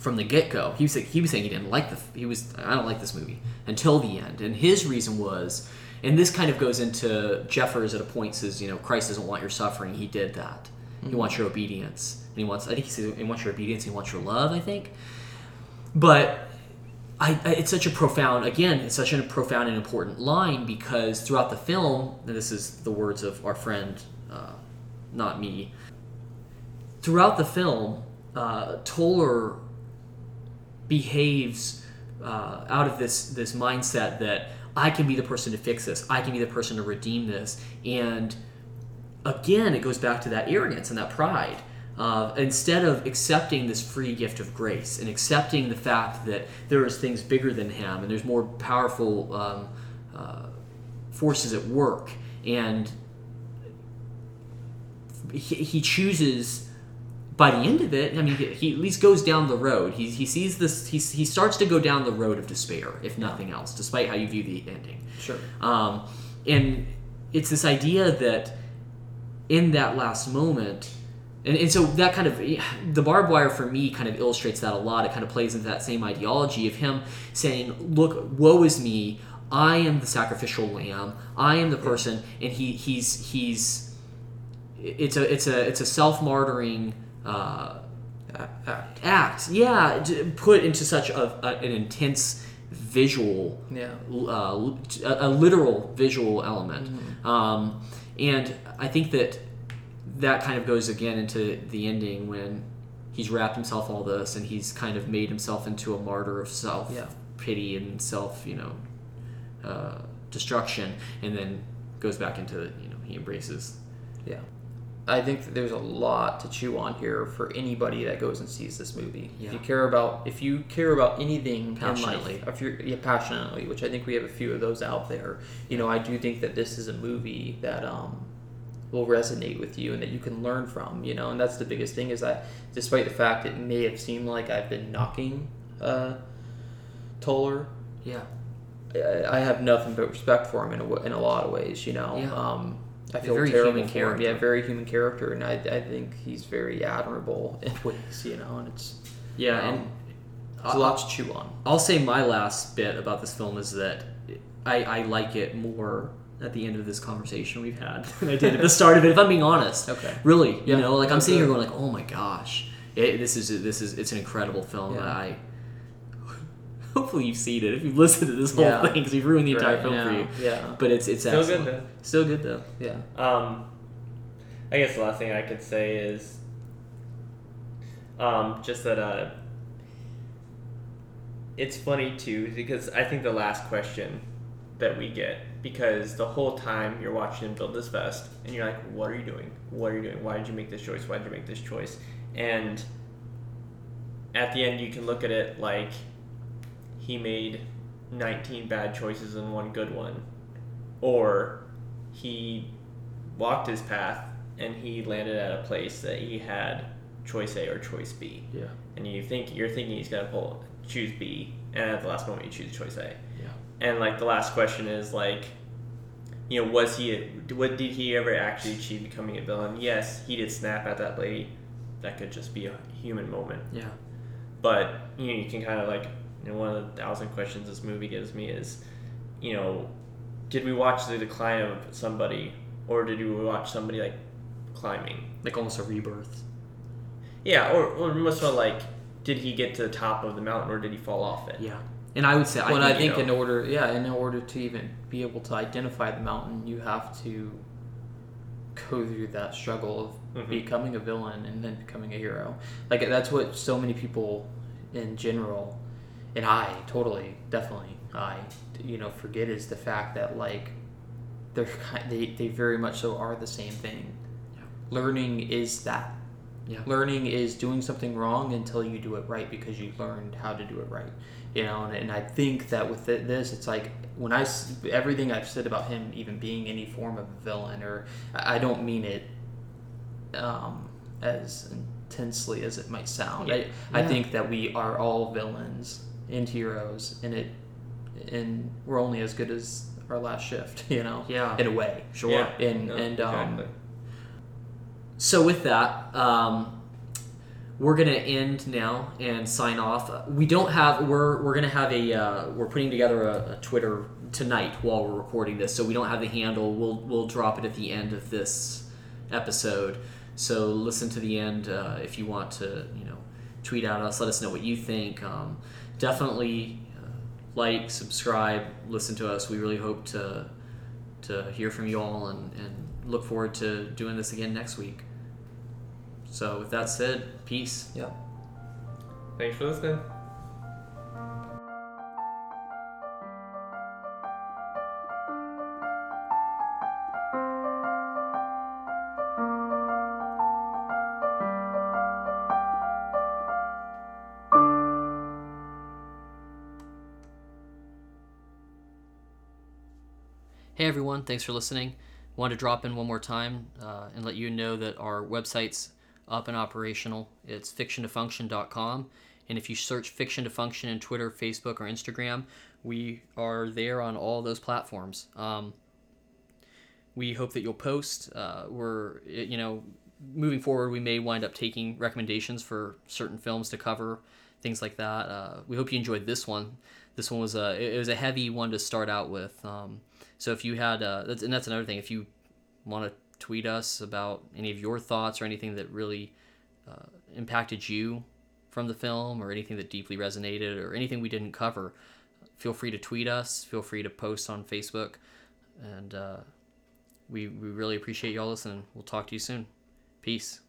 from the get go. He was he was saying he didn't like the he was I don't like this movie until the end, and his reason was, and this kind of goes into Jeffers at a point says you know Christ doesn't want your suffering. He did that. He wants your obedience, and he wants I think he says he wants your obedience. He wants your love. I think, but. I, I, it's such a profound again it's such a profound and important line because throughout the film and this is the words of our friend uh, not me throughout the film uh, toller behaves uh, out of this this mindset that I can be the person to fix this. I can be the person to redeem this. And again, it goes back to that arrogance and that pride. Uh, instead of accepting this free gift of grace and accepting the fact that there is things bigger than him and there's more powerful um, uh, forces at work, and he, he chooses by the end of it, I mean, he, at least goes down the road. He, he sees this, he, he starts to go down the road of despair, if nothing else, despite how you view the ending. Sure. Um, and it's this idea that in that last moment, and, and so that kind of, the barbed wire for me kind of illustrates that a lot. It kind of plays into that same ideology of him saying, Look, woe is me. I am the sacrificial lamb. I am the person. And he, he's, he's, it's a, it's a, it's a self martyring uh, Act. act. Yeah, put into such a, a, an intense visual Yeah. uh, a, a literal visual element. Um, and I think that that kind of goes again into the ending when he's wrapped himself all this and he's kind of made himself into a martyr of self Yeah. pity and self, you know, uh, destruction, and then goes back into you know he embraces. Yeah. I think that there's a lot to chew on here for anybody that goes and sees this movie. Yeah. If you care about if you care about anything Passionately. in life, if you're yeah, passionately, which I think we have a few of those out there, you know, I do think that this is a movie that um, will resonate with you and that you can learn from, you know, and that's the biggest thing is that despite the fact it may have seemed like I've been knocking uh, Toller, Yeah, I I have nothing but respect for him in a, in a lot of ways, you know. Yeah. Um, I feel very human character. Yeah, very human character, and I, I think he's very admirable in ways, you know. And it's yeah, Um, and there's a lot to chew on. I'll say my last bit about this film is that I, I like it more at the end of this conversation we've had than I did at the start of it. If I'm being honest, Okay. really, you Yeah. know, like I'm sitting here going like, oh my gosh, it, this is this is it's an incredible film. Yeah. I hopefully you've seen it if you've listened to this whole Yeah. thing because we've ruined the entire Right, film yeah, for you. Yeah, But it's it's Still good, excellent. Still good though. yeah, Um, I guess the last thing I could say is um, just that uh, it's funny too because I think the last question that we get because the whole time you're watching him build this vest and you're like, what are you doing? What are you doing? Why did you make this choice? Why did you make this choice? And at the end, you can look at it like he made 19 bad choices and one good one, or he walked his path and he landed at a place that he had choice A or choice B. Yeah. And you think you're thinking he's gonna pull choose B, and at the last moment you choose choice A. Yeah. And like the last question is like, you know, was he? What did he ever actually achieve becoming a villain? Yes, he did snap at that lady. That could just be a human moment. Yeah. But you know, you can kind of like, know, one of the thousand questions this movie gives me is, you know, did we watch the decline of somebody, or did we watch somebody like climbing? Like almost a rebirth. Yeah, or or most of like, did he get to the top of the mountain, or did he fall off it? Yeah. And I would say well, and I I think, think you know- in order, yeah, in order to even be able to identify the mountain, you have to go through that struggle of Mhm. becoming a villain and then becoming a hero. Like that's what so many people in general, and I totally, definitely, I, you know, forget is the fact that like they're they they very much so are the same thing. Yeah. Learning is that. Yeah. Learning is doing something wrong until you do it right because you learned how to do it right. You know, and, and I think that with this, it's like when I everything I've said about him even being any form of villain, or I I don't mean it um, as intensely as it might sound. Yeah. I, I Yeah. think that we are all villains and heroes, and it, and we're only as good as our last shift. You know, Yeah. in a way. Sure. Yeah. And No, and um, exactly. So with that, um, we're gonna end now and sign off. We don't have. We're we're gonna have a. Uh, we're putting together a, a Twitter tonight while we're recording this, so we don't have the handle. We'll we'll drop it at the end of this episode. So listen to the end uh, if you want to. You know, tweet at us. Let us know what you think. Um, definitely uh, like, subscribe, listen to us. We really hope to to hear from you all and, and look forward to doing this again next week. So, with that said, peace. yeah. Thanks for listening. Hey everyone, thanks for listening. Wanted to drop in one more time uh, and let you know that our website's up and operational. It's fictiontofunction.com. And if you search Fiction to Function in Twitter, Facebook, or Instagram, we are there on all those platforms. Um, we hope that you'll post. Uh, we're, you know, moving forward, we may wind up taking recommendations for certain films to cover, things like that. Uh, we hope you enjoyed this one. This one was a, it was a heavy one to start out with. Um, so if you had, uh, that's, and that's another thing, if you want to tweet us about any of your thoughts or anything that really uh, impacted you from the film or anything that deeply resonated or anything we didn't cover, feel free to tweet us. Feel free to post on Facebook. And uh, we, we really appreciate y'all listening. We'll talk to you soon. Peace.